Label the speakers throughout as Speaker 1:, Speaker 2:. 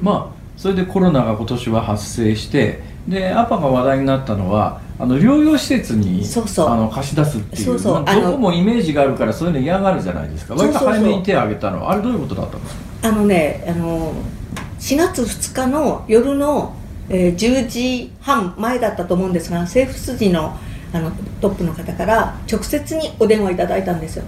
Speaker 1: まあそれでコロナが今年は発生してでアパが話題になったのはあの療養施設に
Speaker 2: そうそう。
Speaker 1: あの貸し出すっていう
Speaker 2: そうそう。
Speaker 1: まあ
Speaker 2: あの
Speaker 1: どこもイメージがあるからそういうの嫌がるじゃないですか。割と早めに手を挙げたのは。あれどういうことだったんですか
Speaker 2: あのねあの4月2日の夜の、えー10時半前だったと思うんですが政府筋のあのトップの方から直接にお電話いただいたんですよ。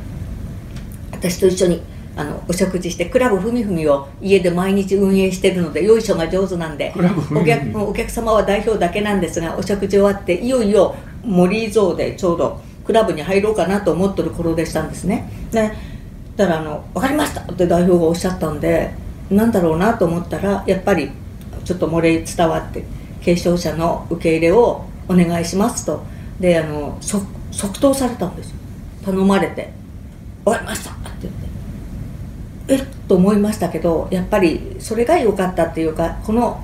Speaker 2: 私と一緒にあのお食事してクラブふみふみを家で毎日運営してるのでよいしょが上手なんでお客お客様は代表だけなんですがお食事終わっていよいよ森蔵でちょうどクラブに入ろうかなと思ってる頃でしたんですねでだからあの「分かりました!」って代表がおっしゃったんでなんだろうなと思ったらやっぱりちょっと漏れ伝わって軽症者の受け入れをお願いしますとであの即即答されたんですよ頼まれて「終わりました!」ってえっと思いましたけどやっぱりそれが良かったっていうかこの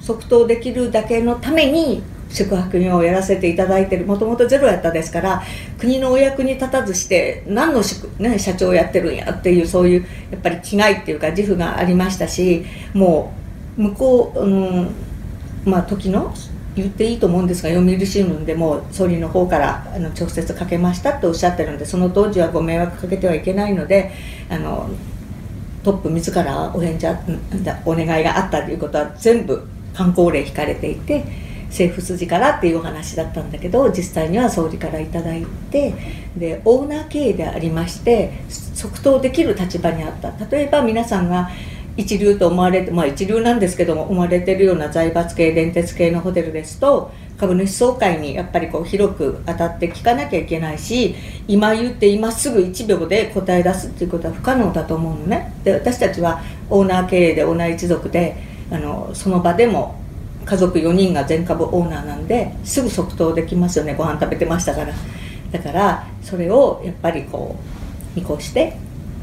Speaker 2: 即答できるだけのために宿泊業をやらせていただいてるもともとゼロやったですから国のお役に立たずして何の宿、ね、社長をやってるんやっていうそういうやっぱり気概っていうか自負がありましたしもう向こう、うん、まあ時の言っていいと思うんですが読売新聞でも総理の方からあの直接かけましたっておっしゃってるのでその当時はご迷惑かけてはいけないのであのトップ自らお返事あんお願いがあったということは全部観光令引かれていて政府筋からっていうお話だったんだけど実際には総理からいただいてでオーナー経営でありまして即答できる立場にあった。例えば皆さんが一流と思われてまあ一流なんですけども思われてるような財閥系電鉄系のホテルですと株主総会にやっぱりこう広く当たって聞かなきゃいけないし今言って今すぐ1秒で答え出すっていうことは不可能だと思うのね。で私たちはオーナー経営でオーナー一族であのその場でも家族4人が全株オーナーなんですぐ即答できますよね。ご飯食べてましたから。だからそれをやっぱりこう見越して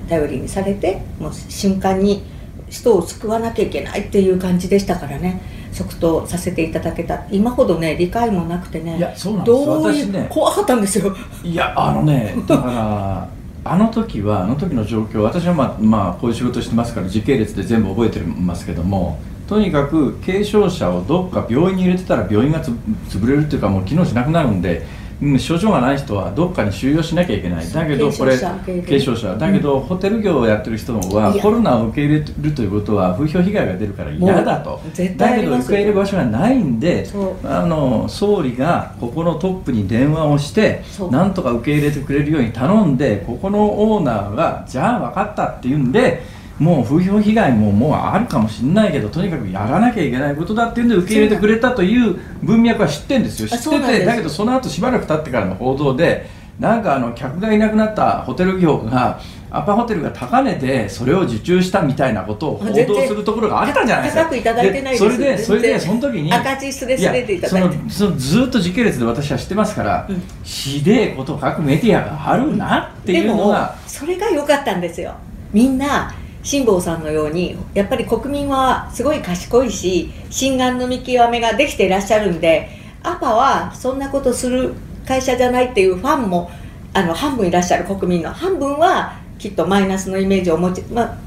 Speaker 2: 頼りにされてもう瞬間に人を救わなきゃいけないっていう感じでしたからね。即答させていただけた。今ほどね理解もなくてね
Speaker 1: いやそうなんです。
Speaker 2: どういう、
Speaker 1: 私ね
Speaker 2: 怖かったんですよ。
Speaker 1: いやあのねだから あの時はあの時の状況私はまあ、まあ、こういう仕事してますから時系列で全部覚えてますけどもとにかく軽症者をどっか病院に入れてたら病院がつ潰れるっていうかもう機能しなくなるんで、うん、症状がない人はどっかに収容しなきゃいけない。だけどこれ
Speaker 2: 軽症者
Speaker 1: だけど、ホテル業をやってる人はコロナを受け入れるということは風評被害が出るから嫌だと。だけど受け入れる場所がないんであの総理がここのトップに電話をしてなんとか受け入れてくれるように頼んでここのオーナーがじゃあ分かったっていうんでもう風評被害ももうあるかもしれないけどとにかくやらなきゃいけないことだっていうんで受け入れてくれたという文脈は知ってるんですよ。知
Speaker 2: あ
Speaker 1: っててだけどその後しばらく経ってからの報道でなんかあの客がいなくなったホテル業がアパホテルが高値でそれを受注したみたいなことを報道するところがあったんじゃないですか。
Speaker 2: 高くいただいてないです
Speaker 1: それでそれでその時に
Speaker 2: 赤字すれすれでいただいて。
Speaker 1: やそのそのずっと時系列で私は知ってますから、
Speaker 2: うん
Speaker 1: ひでえことを書くメディアがあるなっていうのが、
Speaker 2: それが良かったんですよ。みんな辛坊さんのようにやっぱり国民はすごい賢いし心眼の見極めができていらっしゃるんでアパはそんなことする会社じゃないっていうファンもあの半分いらっしゃる国民の半分はきっとマイナスのイメージを持ちまあ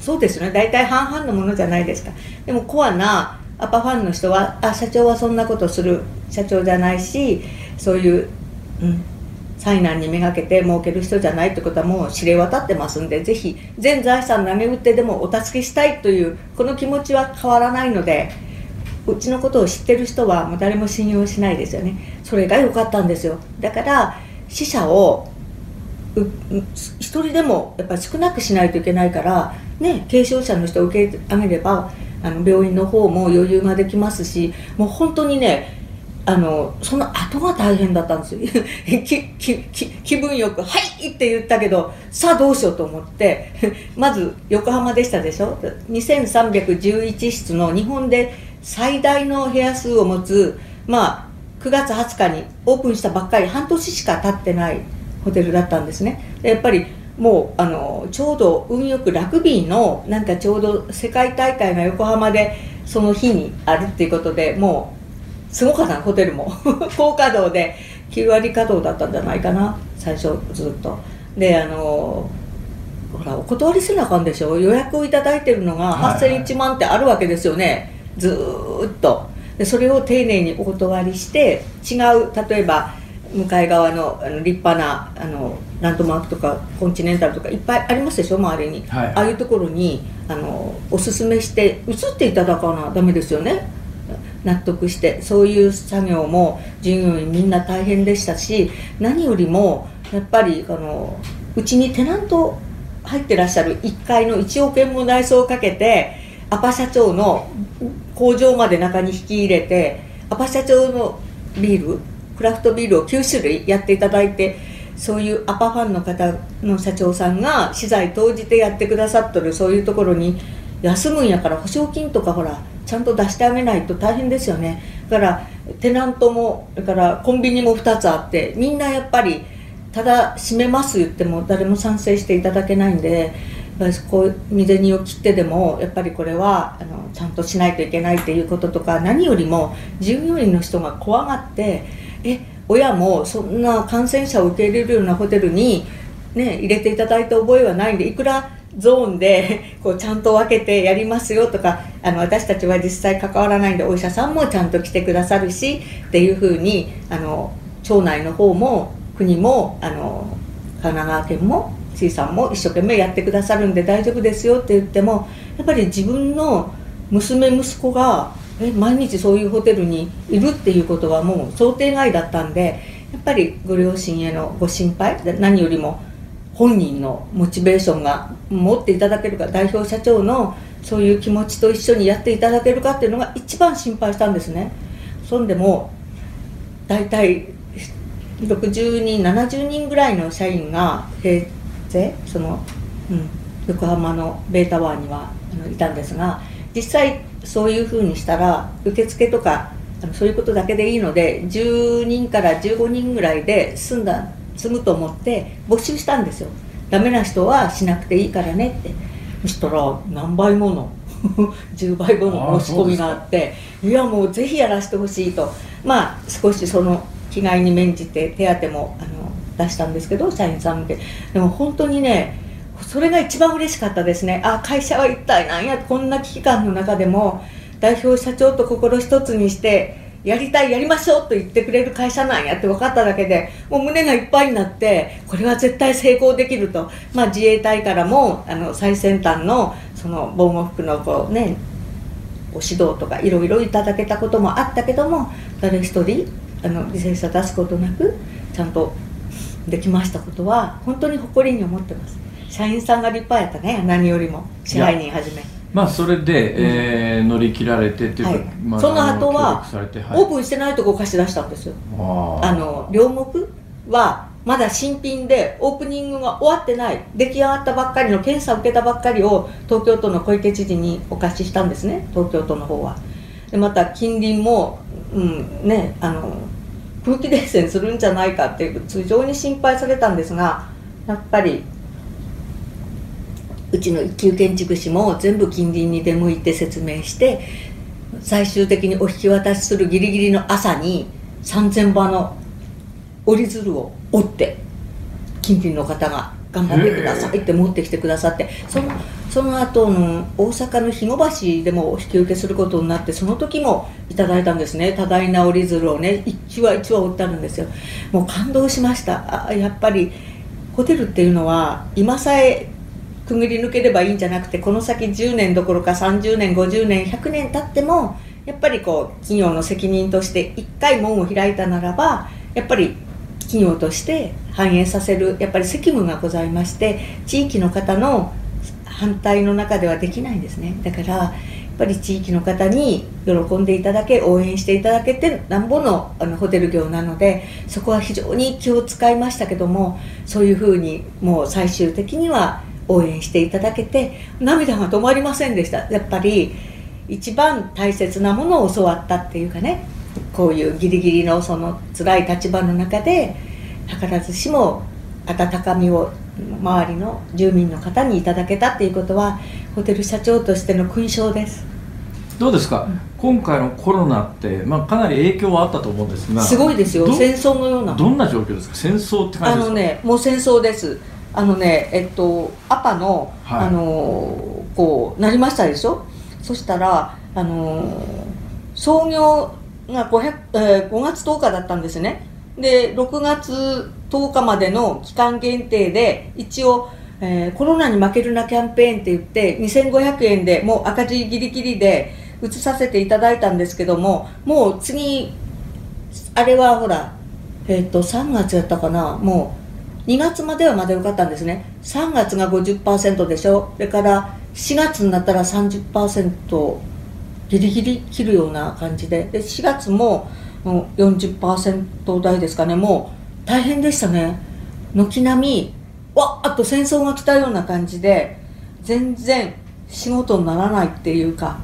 Speaker 2: そうですよね。大体半々のものじゃないですか。でもコアなアパファンの人はあ社長はそんなことする社長じゃないしそういう、うん、災難にめがけて儲ける人じゃないってことはもう知れ渡ってますんでぜひ全財産投げ打ってでもお助けしたいというこの気持ちは変わらないのでうちのことを知ってる人はもう誰も信用しないですよね。それが良かったんですよ。だから死者を一人でもやっぱり少なくしないといけないからね軽症者の人を受け上げればあの病院の方も余裕ができますしもう本当にねあのその後が大変だったんですよ 気分よく「はい!」って言ったけどさあどうしようと思って まず横浜でしたでしょ？2311室の日本で最大の部屋数を持つまあ9月20日にオープンしたばっかり半年しか経ってないホテルだったんですねやっぱりもうあのちょうど運よくラグビーのなんかちょうど世界大会が横浜でその日にあるっていうことでもうすごかった。なホテルも。高稼働で。9割稼働だったんじゃないかな。最初ずっと。であのほらお断りせなあかんでしょ。予約をいただいてるのが
Speaker 1: はいはい。
Speaker 2: 8001万ってあるわけですよね、ずーっと。でそれを丁寧にお断りして違う例えば向かい側のあの立派なあのランドマークとかコンチネンタルとかいっぱいありますでしょ周りに、
Speaker 1: はい。
Speaker 2: ああいうところにあのおすすめして移っていただかなダメですよね納得してそういう作業も従業員みんな大変でしたし何よりもやっぱりあのうちにテナント入ってらっしゃる1階の1億円も内装をかけてアパ社長の工場まで中に引き入れてアパ社長のビールクラフトビールを9種類やっていただいてそういうアパファンの方の社長さんが資材投じてやってくださっとるそういうところに休むんやから保証金とかほらちゃんと出してあげないと大変ですよね。だからテナントもだからコンビニも2つあってみんなやっぱりただ閉めます言っても誰も賛成していただけないんでやっぱりこう身銭を切ってでもやっぱりこれはあのちゃんとしないといけないっていうこととか何よりも従業員の人が怖がってえ親もそんな感染者を受け入れるようなホテルに、ね、入れていただいた覚えはないんでいくらゾーンで こうちゃんと分けてやりますよとかあの私たちは実際関わらないんでお医者さんもちゃんと来てくださるしっていうふうにあの町内の方も国もあの神奈川県も C さんも一生懸命やってくださるんで大丈夫ですよって言ってもやっぱり自分の娘息子がえ毎日そういうホテルにいるっていうことはもう想定外だったんでやっぱりご両親へのご心配何よりも本人のモチベーションが持っていただけるか代表社長のそういう気持ちと一緒にやっていただけるかっていうのが一番心配したんですね。そんでも大体60人70人ぐらいの社員が平成？その、うん、横浜のベータワーにはあのいたんですが実際そういうふうにしたら受付とかあのそういうことだけでいいので10人から15人ぐらいで済んだ済むと思って募集したんですよ。ダメな人はしなくていいからねって。そしたら何倍もの 10倍もの申し込みがあっていやもうぜひやらせてほしいと。まあ少しその被害に免じて手当もあの出したんですけど社員さん向け。でも本当にねそれが一番嬉しかったですね。あ会社は一体何やこんな危機感の中でも代表社長と心一つにしてやりたいやりましょうと言ってくれる会社なんやって分かっただけでもう胸がいっぱいになってこれは絶対成功できると、まあ、自衛隊からもあの最先端のその防護服のこうねご指導とかいろいろいただけたこともあったけども誰一人あの犠牲者出すことなくちゃんとできましたことは本当に誇りに思ってます。社員さんが立派やったね何よりも。支配人はじめ。
Speaker 1: まあそれで、えー乗り切られてっていうか、
Speaker 2: はい。
Speaker 1: まあ、
Speaker 2: その後は
Speaker 1: はい。
Speaker 2: オープンしてないとこ貸し出したんですよ。
Speaker 1: あ
Speaker 2: の両国はまだ新品でオープニングが終わってない出来上がったばっかりの検査を受けたばっかりを東京都の小池知事にお貸ししたんですね東京都の方は。でまた近隣も、うんね、あの空気伝染するんじゃないかっていう非常に心配されたんですがやっぱりうちの一級建築士も全部近隣に出向いて説明して最終的にお引き渡しするギリギリの朝に3000羽の折り鶴を折って近隣の方が頑張ってくださいって持ってきてくださってそのその後の大阪の肥後橋でもお引き受けすることになってその時もいただいたんですね。多大な折り鶴をね一羽一羽折ってあるんですよ。もう感動しました。あやっぱりホテルっていうのは今さえくぐり抜ければいいんじゃなくてこの先10年どころか30年50年100年経ってもやっぱりこう企業の責任として1回門を開いたならばやっぱり企業として反映させるやっぱり責務がございまして地域の方の反対の中ではできないんですね。だからやっぱり地域の方に喜んでいただけ応援していただけてなんぼのあのホテル業なのでそこは非常に気を使いましたけどもそういうふうにもう最終的には応援していただけて涙が止まりませんでした。やっぱり一番大切なものを教わったっていうかねこういうギリギリのその辛い立場の中で図らずしも温かみを周りの住民の方にいただけたっていうことはホテル社長としての勲章です。
Speaker 1: どうですか、今回のコロナって、まあ、かなり影響はあったと思うんですが
Speaker 2: すごいですよ。
Speaker 1: ど
Speaker 2: 戦争のような。
Speaker 1: どんな状況ですか？戦争って感
Speaker 2: あ
Speaker 1: じですか？
Speaker 2: のねもう戦争ですあのねえっとアパの、
Speaker 1: はい。
Speaker 2: あのこうなりましたでしょ？そしたらあの創業が500、えー5月10日だったんですね。で6月10日までの期間限定で一応、えーコロナに負けるなキャンペーンって言って2500円でもう赤字ギリギリで移させていただいたんですけどももう次あれはほらえっ、と3月やったかな？もう2月まではまだ良かったんですね。3月が50%でしょ。それから4月になったら30%ギリギリ切るような感じで。で4月も40%台ですかね。もう大変でしたね。軒並みわっと戦争が来たような感じで全然仕事にならないっていうか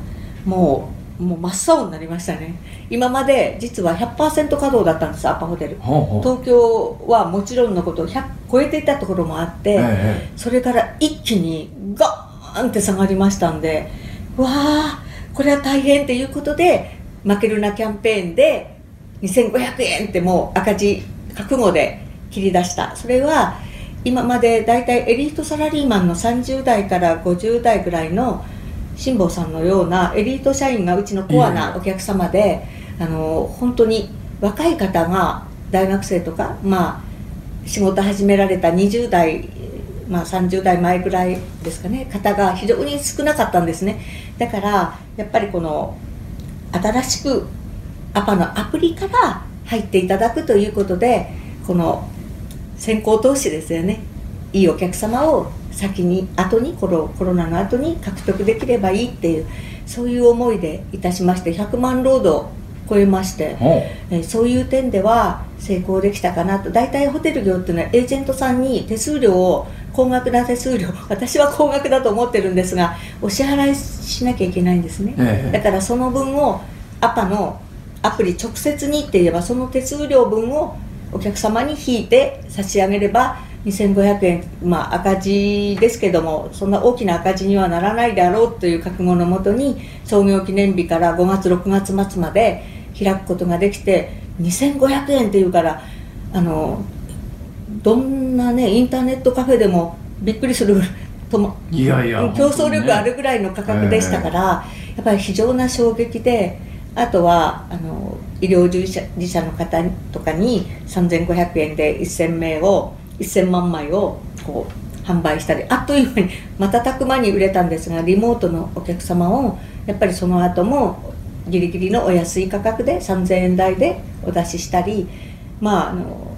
Speaker 2: もうもう真っ青になりましたね。今まで実は100%稼働だったんですアパホテル。東京はもちろんのこと100超えていたところもあって、
Speaker 1: え
Speaker 2: それから一気にガーンって下がりましたんでわあこれは大変っていうことで負けるなキャンペーンで2500円ってもう赤字覚悟で切り出した。それは今までだいたいエリートサラリーマンの30代から50代ぐらいの辛坊さんのようなエリート社員がうちのコアなお客様であの本当に若い方が大学生とかまあ仕事始められた20代、まあ、30代前ぐらいですかね。方が非常に少なかったんですね。だからやっぱりこの新しくアパのアプリから入っていただくということでこの先行投資ですよねいいお客様を先に後にコロコロナの後に獲得できればいいっていうそういう思いでいたしまして100万ロードを超えましてえーそういう点では成功できたかなと。大体ホテル業っていうのはエージェントさんに手数料を高額な手数料 私は高額だと思ってるんですがお支払いしなきゃいけないんですね、
Speaker 1: ええ。
Speaker 2: だからその分をアパのアプリ直接にって言えばその手数料分をお客様に引いて差し上げれば2500円まあ赤字ですけどもそんな大きな赤字にはならないであろうという覚悟のもとに創業記念日から5月6月末まで開くことができて2500円っていうからあのどんなねインターネットカフェでもびっくりするとも
Speaker 1: いやいや
Speaker 2: 競争力あるぐらいの価格でしたから、やっぱり非常な衝撃であとはあの医療従事者の方とかに3500円で1000名を1000万枚をこう販売したりあっという間に瞬く間に売れたんですがリモートのお客様をやっぱりその後もギリギリのお安い価格で3000円台でお出ししたりまああの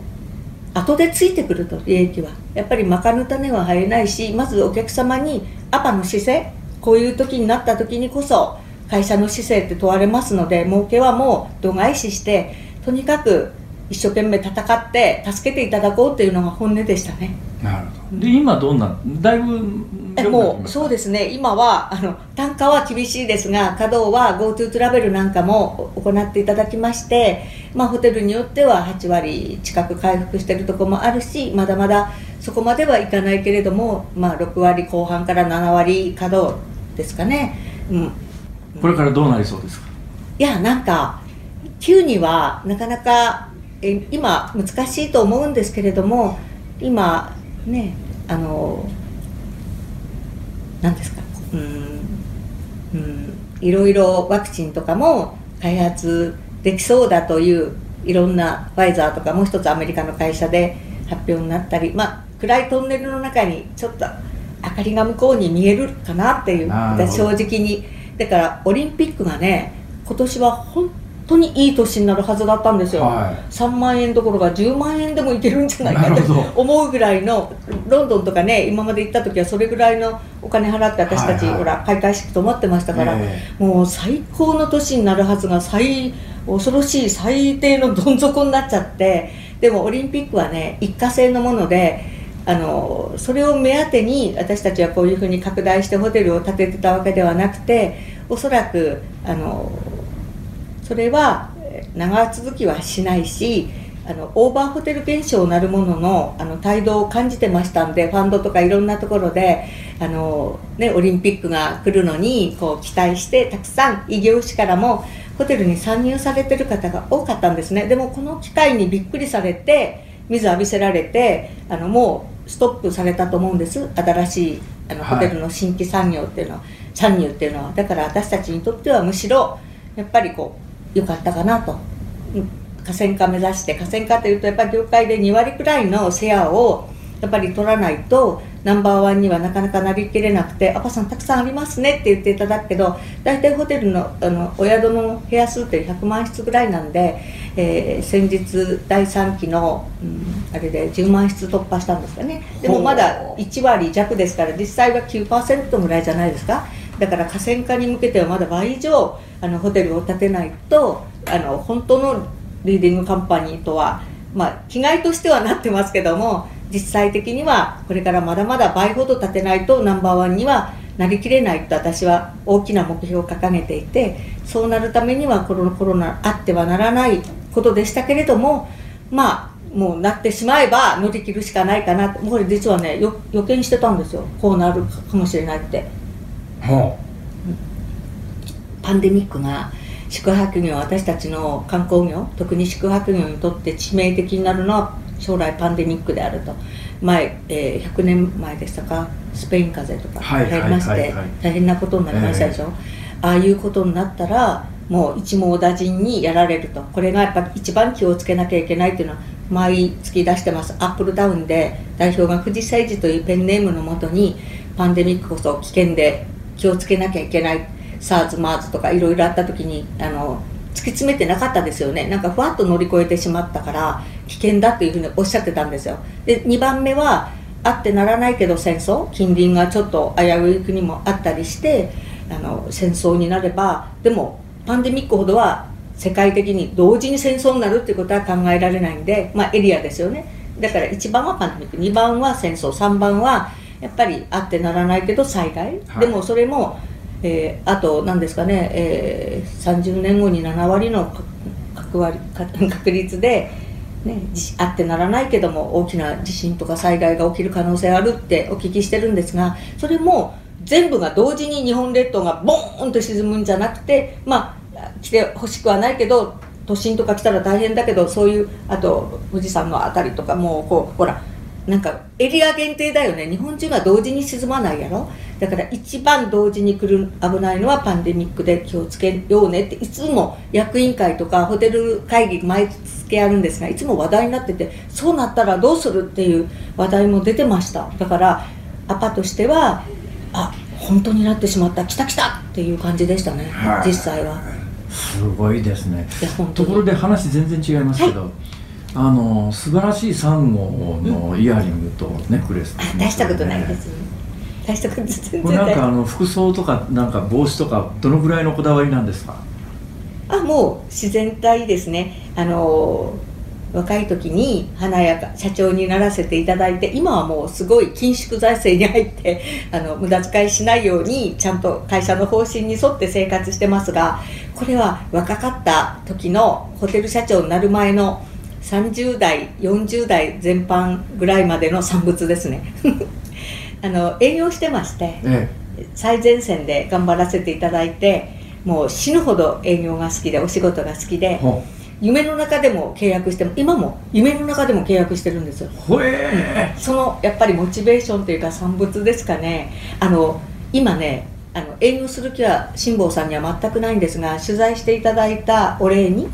Speaker 2: 後でついてくると利益は。やっぱりまかぬ種は生えないしまずお客様にアパの姿勢こういう時になった時にこそ会社の姿勢って問われますので儲けはもう度外視してとにかく一生懸命戦って助けていただこうっていうのが本音でしたね。
Speaker 1: なるほど。で今どんなだいぶ
Speaker 2: えもうそうですすね。今はあの単価は厳しいですが稼働は GoTo トラベルなんかも行っていただきまして、まあ、ホテルによっては8割近く回復しているところもあるしまだまだそこまではいかないけれども、まあ、6割後半から7割稼働ですかね、うん、
Speaker 1: これからどうなりそうですか？
Speaker 2: いやなんか急にはなかなかえ今難しいと思うんですけれども今ねあの何ですかうんうんいろいろワクチンとかも開発できそうだといういろんなファイザーとかもう一つアメリカの会社で発表になったりまあ暗いトンネルの中にちょっと明かりが向こうに見えるかなっていう正直に。だからオリンピックがね今年は本当にいい年になるはずだったんですよ、
Speaker 1: はい。
Speaker 2: 3万円どころか10万円でもいけるんじゃないかと思うぐらいのロンドンとかね今まで行った時はそれぐらいのお金払って私たち、
Speaker 1: はいはい。
Speaker 2: ほら開会式と思ってましたから、
Speaker 1: え。
Speaker 2: もう最高の年になるはずが最恐ろしい最低のどん底になっちゃってでもオリンピックはね一過性のものであのそれを目当てに私たちはこういうふうに拡大してホテルを建ててたわけではなくておそらくあのそれはえー長続きはしないしあのオーバーホテル現象なるもののあの態度を感じてましたんでファンドとかいろんなところであの、ね、オリンピックが来るのにこう期待してたくさん異業種からもホテルに参入されてる方が多かったんですね。でもこの機会にびっくりされて水浴びせられてあのもうストップされたと思うんです。新しいあの
Speaker 1: はい。
Speaker 2: ホテルの新規産業っていうのは、参入っていうのは。だから私たちにとってはむしろやっぱりこう良かったかなと。うん。河川化目指して河川化というとやっぱり業界で2割くらいのシェアをやっぱり取らないとナンバーワンにはなかなかなりきれなくて「アパさんたくさんありますね」って言っていただくけど大体ホテルのあのお宿の部屋数って100万室ぐらいなんで、えー先日第3期の、うんあれで10万室突破したんですかね。でもまだ1割弱ですから実際は9%ぐらいじゃないですかだから河川化に向けてはまだ倍以上あのホテルを建てないとあの本当のリーディングカンパニーとはまあ気概としてはなってますけども実際的にはこれからまだまだ倍ほど建てないとナンバーワンにはなりきれないと私は大きな目標を掲げていてそうなるためにはこのコロナあってはならないことでしたけれどもまあもうなってしまえば乗り切るしかないかなとこれ実はね予見してたんですよ。こうなるかもしれないって。
Speaker 1: ほ
Speaker 2: パンデミックが宿泊業私たちの観光業特に宿泊業にとって致命的になるのは将来パンデミックであると。前、えー100年前でしたか？スペイン風邪とか。
Speaker 1: はい
Speaker 2: 流行りまして、大変なことになりましたでしょ、ああいうことになったらもう一網打尽にやられると。これがやっぱ一番気をつけなきゃいけないっていうのは毎月出してます。アップルダウンで代表が藤誠二というペンネームのもとにパンデミックこそ危険で気をつけなきゃいけない。SARS、MERS とかいろいろあった時にあの突き詰めてなかったですよね。なんかふわっと乗り越えてしまったから危険だというふうにおっしゃってたんですよ。で2番目はあってならないけど戦争近隣がちょっと危うい国もあったりしてあの戦争になればでもパンデミックほどは世界的に同時に戦争になるっていうことは考えられないんで、まあ、エリアですよね。だから1番はパンデミック2番は戦争3番はやっぱりあってならないけど災害、
Speaker 1: はい。
Speaker 2: でもそれも、えーあと何ですかね、えー30年後に7割の確割か確率で、ね、地あってならないけども大きな地震とか災害が起きる可能性あるってお聞きしてるんですがそれも全部が同時に日本列島がボーンと沈むんじゃなくてまあ来てほしくはないけど都心とか来たら大変だけどそういうあと富士山のあたりとかもうこうほらなんかエリア限定だよね。日本中が同時に沈まないやろ？だから一番同時に来る危ないのはパンデミックで気をつけようね。っていつも役員会とかホテル会議毎月あるんですがいつも話題になっててそうなったらどうするっていう話題も出てました。だからアパとしてはあ本当になってしまった。来た来たっていう感じでしたね。
Speaker 1: はい。
Speaker 2: 実際は。
Speaker 1: すごいですね。ところで話全然違いますけど、あの素晴らしいサンゴのイヤリングとネックレス
Speaker 2: あ出したことないです出したこと全
Speaker 1: これなん
Speaker 2: 然ない
Speaker 1: かあの服装とかなんか帽子とかどのぐらいのこだわりなんですか？
Speaker 2: あもう自然体ですね。あの若い時に華やか社長にならせていただいて今はもうすごい緊縮財政に入ってあの無駄遣いしないようにちゃんと会社の方針に沿って生活してますがこれは若かった時のホテル社長になる前の30代40代全般ぐらいまでの産物ですね。あの営業してまして
Speaker 1: え
Speaker 2: 最前線で頑張らせていただいてもう死ぬほど営業が好きでお仕事が好き
Speaker 1: え
Speaker 2: で
Speaker 1: ほ
Speaker 2: 夢の中でも契約しても今も夢の中でも契約してるんですよ。
Speaker 1: ほえ
Speaker 2: そのやっぱりモチベーションというか産物ですかね。あの今ねあの営業する気は辛坊さんには全くないんですが取材していただいたお礼に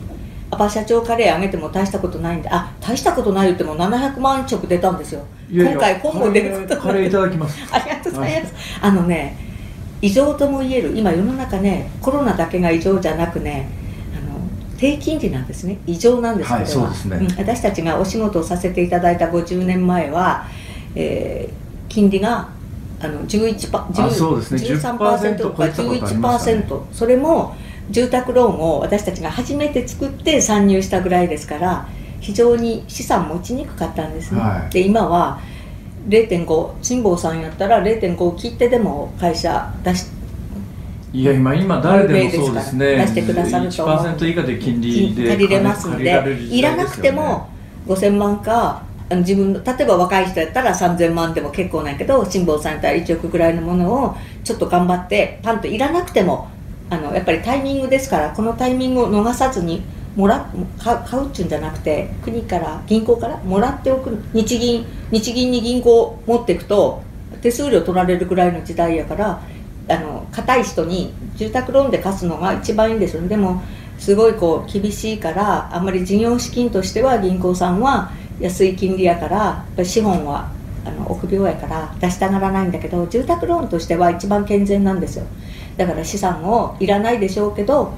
Speaker 2: アパ社長カレーあげても大したことないんであ大したことない言っても700万食出たんですよ。今回本も出ること
Speaker 1: カレーカレーいただきます。
Speaker 2: ありがとうございます。あのね、異常とも言える、今世の中ね、コロナだけが異常じゃなくね、あの低金利なんですね、異常なんです、
Speaker 1: はい
Speaker 2: これは
Speaker 1: そうですね。
Speaker 2: ん私たちがお仕事をさせていただいた50年前は、えー金利があの11パ
Speaker 1: あそうですね。
Speaker 2: 13%とか
Speaker 1: 10%超えたことありましたね。
Speaker 2: 11%、それも住宅ローンを私たちが初めて作って参入したぐらいですから、非常に資産持ちにくかったんですね。
Speaker 1: はい。
Speaker 2: で今は0.5辛坊さんやったら0.5切ってでも会社出し
Speaker 1: いや今今誰でもそうですね。
Speaker 2: 出してくださると。思う
Speaker 1: 1%以下で金利で
Speaker 2: 借りれますので
Speaker 1: 時
Speaker 2: いらなくても5000万か自分の例えば若い人やったら3000万でも結構ないけど辛坊さんやったら1億ぐらいのものをちょっと頑張ってパンといらなくてもあのやっぱりタイミングですからこのタイミングを逃さずにもら買う買うっちゅうんじゃなくて国から銀行からもらっておく日銀日銀に銀行を持っていくと手数料取られるぐらいの時代やからあの硬い人に住宅ローンで貸すのが一番いいんですよでもすごいこう厳しいからあんまり事業資金としては銀行さんは安い金利やからやっぱり資本はあの臆病やから出したがらないんだけど住宅ローンとしては一番健全なんですよ。だから資産をいらないでしょうけど、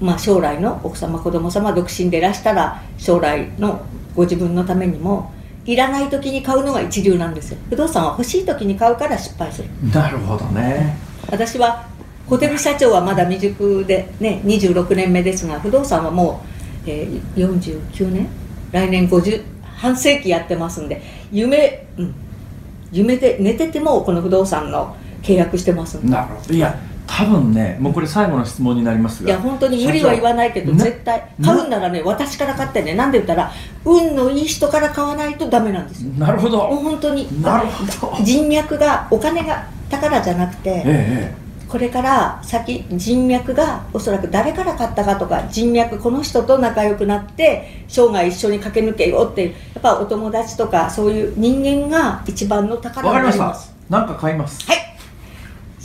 Speaker 2: まあ、将来の奥様子供様独身でいらしたら将来のご自分のためにもいらない時に買うのが一流なんですよ。不動産は欲しい時に買うから失敗する。
Speaker 1: なるほどね。
Speaker 2: 私はホテル社長はまだ未熟でね26年目ですが不動産はもう、えー、49年？来年50半世紀やってますんで夢、うん、夢で寝ててもこの不動産の契約してますんで。
Speaker 1: なるほど。いや多分ねもうこれ最後の質問になりますが
Speaker 2: いや本当に無理は言わないけど絶対。買うんならね私から買ってねなんで言ったら運のいい人から買わないとダメなんですよ。
Speaker 1: なるほど。
Speaker 2: もう本当に。
Speaker 1: なるほど。
Speaker 2: 人脈がお金が宝じゃなくて、
Speaker 1: ええ
Speaker 2: これから先人脈がおそらく誰から買ったかとか人脈この人と仲良くなって生涯一緒に駆け抜けようっていうやっぱお友達とかそういう人間が一番の宝
Speaker 1: わかりまし
Speaker 2: になります
Speaker 1: た。なんか買います。
Speaker 2: はい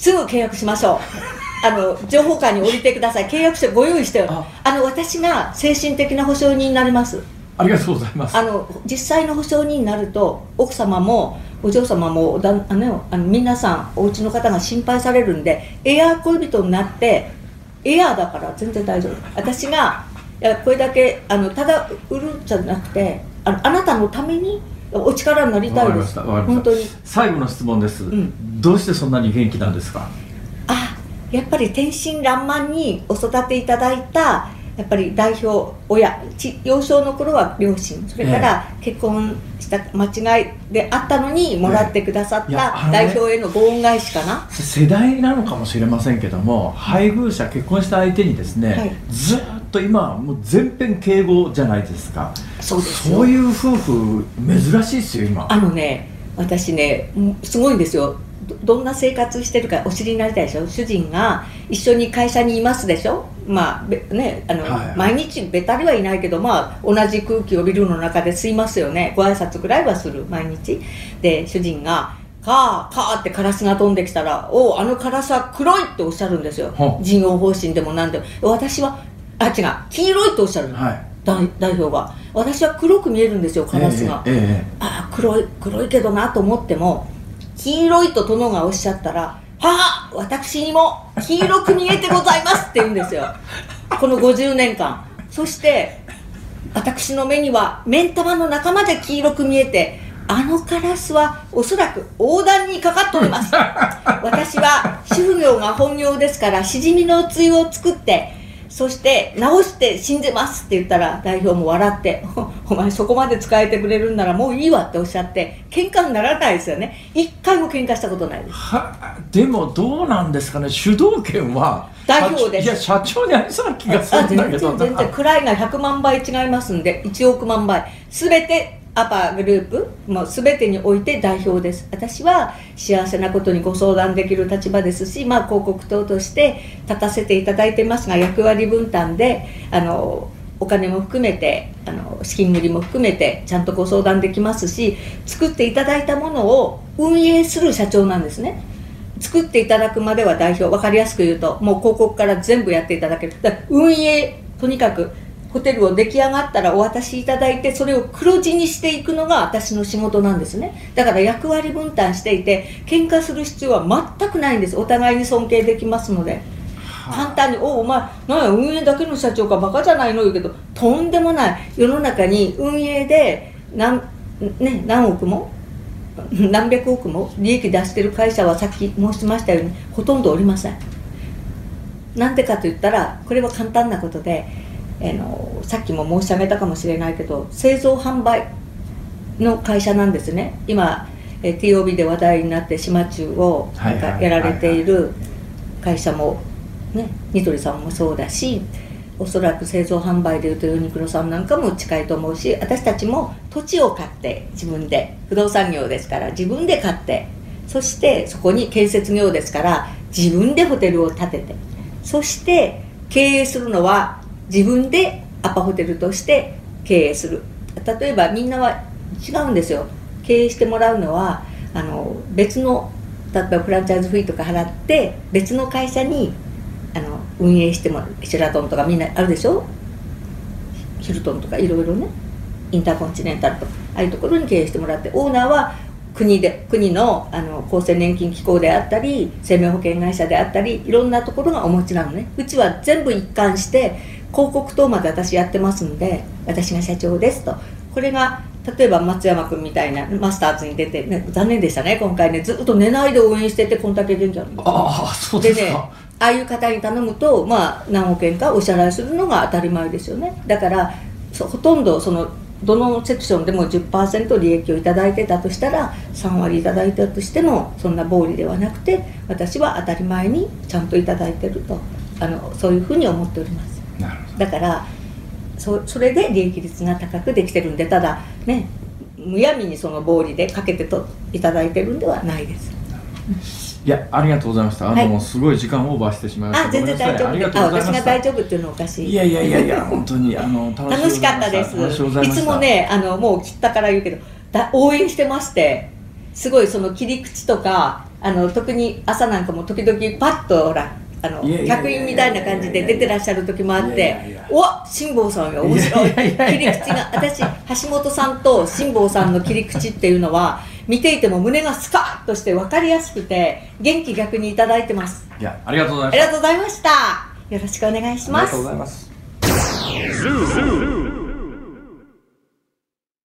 Speaker 2: すぐ契約しましょう。あの情報館に降りてください。契約書ご用意してよ。
Speaker 1: あ。
Speaker 2: あの私が精神的な保証人になります。
Speaker 1: ありがとうございます。
Speaker 2: あの実際の保証人になると奥様もお嬢様もおだあのあの皆さんお家の方が心配されるんでエアー恋人になってエアーだから全然大丈夫。私がいやこれだけあのただ売るんじゃなくてあのあなたのためにお力になりたいです。本当に。
Speaker 1: 最後の質問です、
Speaker 2: ん。
Speaker 1: どうしてそんなに元気なんですか？
Speaker 2: あやっぱり天真爛漫にお育ていただいたやっぱり代表親ち幼少の頃は両親それから結婚した間違いであったのにもらってくださった代表へのご恩返しかな、
Speaker 1: 世代なのかもしれませんけども配偶者結婚した相手にですね、
Speaker 2: はい。
Speaker 1: ずーっと今はもう全編敬語じゃないですか。
Speaker 2: そう
Speaker 1: そういう夫婦珍しいですよ今。
Speaker 2: あのね私ねうんすごいんですよ。どどんな生活してるかお知りになりたいでしょ？主人が一緒に会社にいますでしょ？まあべねあの、
Speaker 1: はい
Speaker 2: 毎日べたりはいないけどまあ同じ空気をビルの中で吸いますよね。ご挨拶ぐらいはする毎日。で主人がカーカーってカラスが飛んできたら「おうあのカラスは黒い」っておっしゃるんですよ。
Speaker 1: ほう。
Speaker 2: 事業方針でも何でも。私はあ違う。黄色いっておっしゃるの、
Speaker 1: はい。
Speaker 2: 代代表が。私は黒く見えるんですよカラスが、
Speaker 1: ええええ。
Speaker 2: ああ黒い黒いけどなと思っても黄色いと殿がおっしゃったら「はあ私にも黄色く見えてございます」って言うんですよ。この50年間。そして私の目には目ん玉の中まで黄色く見えてあのカラスはおそらく横断にかかっております。私は主婦業が本業ですからしじみのつゆを作ってそして直して信じますって言ったら代表も笑ってお お前そこまで使えてくれるんならもういいわっておっしゃって喧嘩にならないですよね。一回も喧嘩したことないです。
Speaker 1: はでもどうなんですかね。主導権は
Speaker 2: 代表です。
Speaker 1: いや社長にありそうな気がするんだけど
Speaker 2: 然全然位が100万倍違いますんで1億万倍全てアパグループも全てにおいて代表です。私は幸せなことにご相談できる立場ですし、まあ、広告塔として立たせていただいてますが役割分担であのお金も含めてあの資金繰りも含めてちゃんとご相談できますし作っていただいたものを運営する社長なんですね。作っていただくまでは代表分かりやすく言うともう広告から全部やっていただける。だ運営とにかくホテルを出来上がったらお渡しいただいてそれを黒字にしていくのが私の仕事なんですね。だから役割分担していて喧嘩する必要は全くないんです。お互いに尊敬できますので。簡単に「おお前なんや運営だけの社長かバカじゃないの?」言うけどとんでもない。世の中に運営で何,、ね、何億も何百億も利益出してる会社はさっき申しましたようにほとんどおりません。なんでかと言ったらこれは簡単なことで、えーのさっきも申し上げたかもしれないけど製造販売の会社なんですね。今、えー TOB で話題になって島中をなんかやられている会社もねニトリさんもそうだしおそらく製造販売でいうとユニクロさんなんかも近いと思うし私たちも土地を買って自分で。不動産業ですから自分で買ってそしてそこに建設業ですから自分でホテルを建ててそして経営するのは自分でアパホテルとして経営する。例えばみんなは違うんですよ。経営してもらうのはあの別の例えばフランチャイズフィーとか払って別の会社にあの運営してもらうシェラトンとかみんなあるでしょ？ヒルトンとかいろいろね。インターコンチネンタルとかああいうところに経営してもらってオーナーは国で国のあの厚生年金機構であったり生命保険会社であったりいろんなところがお持ちなのね。うちは全部一貫して広告等まで私やってますんで私が社長ですと。これが例えば松山君みたいなマスターズに出て、ね、残念でしたね今回ね。ずっと寝ないで応援しててこんだけ元気あるんですよ
Speaker 1: ああそうですか。
Speaker 2: でねああいう方に頼むと、まあ、何億円かお支払いするのが当たり前ですよね。だからそほとんどそのどのセクションでも10%利益をいただいてたとしたら3割いただいたとしてもそんな暴利ではなくて私は当たり前にちゃんといただいてるとあのそういうふうに思っておりますだからそそれで利益率が高くできてるんでただねむやみにその暴利でかけてといただいてるんではないです。
Speaker 1: いやありがとうございました。あの、
Speaker 2: はい
Speaker 1: すごい時間オーバーしてしまいました。
Speaker 2: あ全然大丈夫。あ私が大丈夫っていうのはおかしい。
Speaker 1: いやいやいやいや 本当にあの楽
Speaker 2: 楽しかったです。
Speaker 1: い
Speaker 2: つもねあのもう切ったから言うけどだ応援してましてすごいその切り口とかあの特に朝なんかも時々パッとほらあの客員みたいな感じで出てらっしゃる時もあってお辛坊さんが面白い。切り口が私橋本さんと辛坊さんの切り口っていうのは見ていても胸がスカッとして分かりやすくて元気逆にいただいてます。
Speaker 1: いやありがとうございました。
Speaker 2: ありがとうございました。よろしくお願いします。
Speaker 1: ありがとうございます.